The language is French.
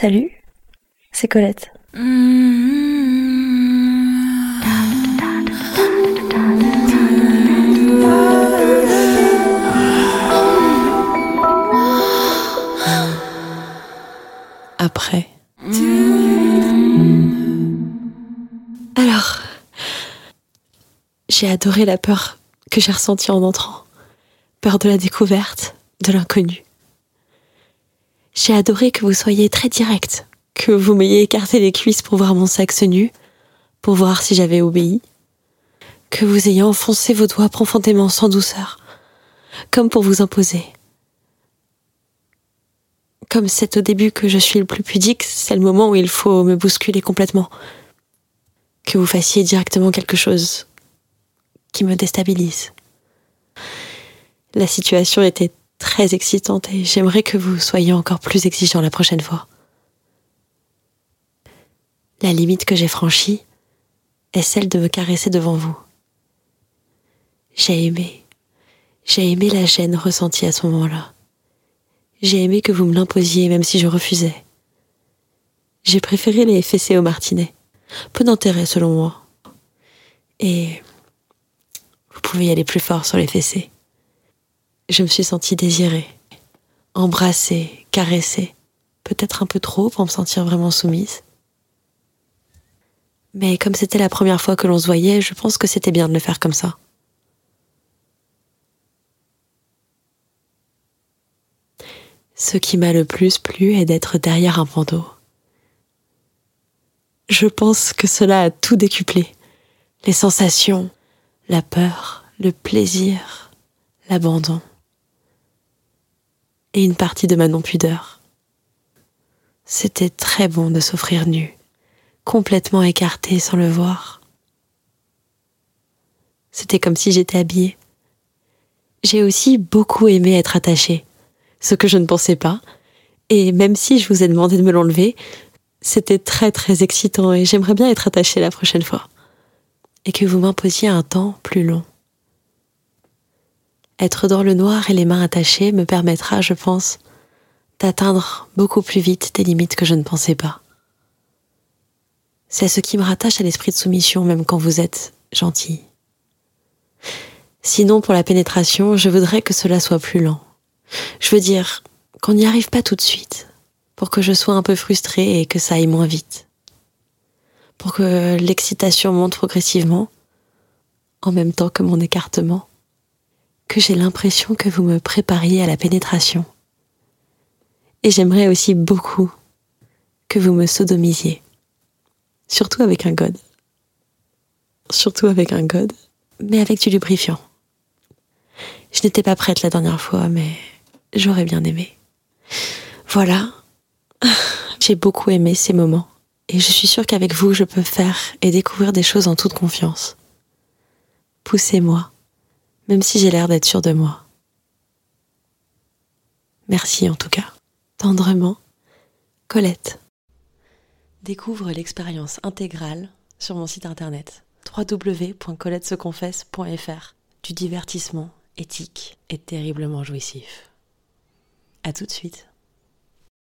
Salut, c'est Colette. Après. Alors, j'ai adoré la peur que j'ai ressentie en entrant. Peur de la découverte, de l'inconnu. J'ai adoré que vous soyez très direct, que vous m'ayez écarté les cuisses pour voir mon sexe nu, pour voir si j'avais obéi, que vous ayez enfoncé vos doigts profondément sans douceur, comme pour vous imposer. Comme c'est au début que je suis le plus pudique, c'est le moment où il faut me bousculer complètement. Que vous fassiez directement quelque chose qui me déstabilise. La situation était très excitante et j'aimerais que vous soyez encore plus exigeant la prochaine fois. La limite que j'ai franchie est celle de me caresser devant vous. J'ai aimé. J'ai aimé la gêne ressentie à ce moment-là. J'ai aimé que vous me l'imposiez même si je refusais. J'ai préféré les fessées au martinet. Peu d'intérêt selon moi. Et vous pouvez y aller plus fort sur les fessées. Je me suis sentie désirée, embrassée, caressée, peut-être un peu trop pour me sentir vraiment soumise. Mais comme c'était la première fois que l'on se voyait, je pense que c'était bien de le faire comme ça. Ce qui m'a le plus plu est d'être derrière un bandeau. Je pense que cela a tout décuplé. Les sensations, la peur, le plaisir, l'abandon. Et une partie de ma non-pudeur. C'était très bon de s'offrir nu, complètement écarté sans le voir. C'était comme si j'étais habillée. J'ai aussi beaucoup aimé être attachée, ce que je ne pensais pas, et même si je vous ai demandé de me l'enlever, c'était très très excitant et j'aimerais bien être attachée la prochaine fois. Et que vous m'imposiez un temps plus long. Être dans le noir et les mains attachées me permettra, je pense, d'atteindre beaucoup plus vite des limites que je ne pensais pas. C'est ce qui me rattache à l'esprit de soumission même quand vous êtes gentil. Sinon, pour la pénétration, je voudrais que cela soit plus lent. Je veux dire qu'on n'y arrive pas tout de suite, pour que je sois un peu frustrée et que ça aille moins vite. Pour que l'excitation monte progressivement, en même temps que mon écartement. Que j'ai l'impression que vous me prépariez à la pénétration. Et j'aimerais aussi beaucoup que vous me sodomisiez. Surtout avec un god. Surtout avec un god, mais avec du lubrifiant. Je n'étais pas prête la dernière fois, mais j'aurais bien aimé. Voilà, j'ai beaucoup aimé ces moments et je suis sûre qu'avec vous, je peux faire et découvrir des choses en toute confiance. Poussez-moi, même si j'ai l'air d'être sûre de moi. Merci en tout cas. Tendrement, Colette. Découvre l'expérience intégrale sur mon site internet www.coletteseconfesse.fr du divertissement éthique et terriblement jouissif. À tout de suite.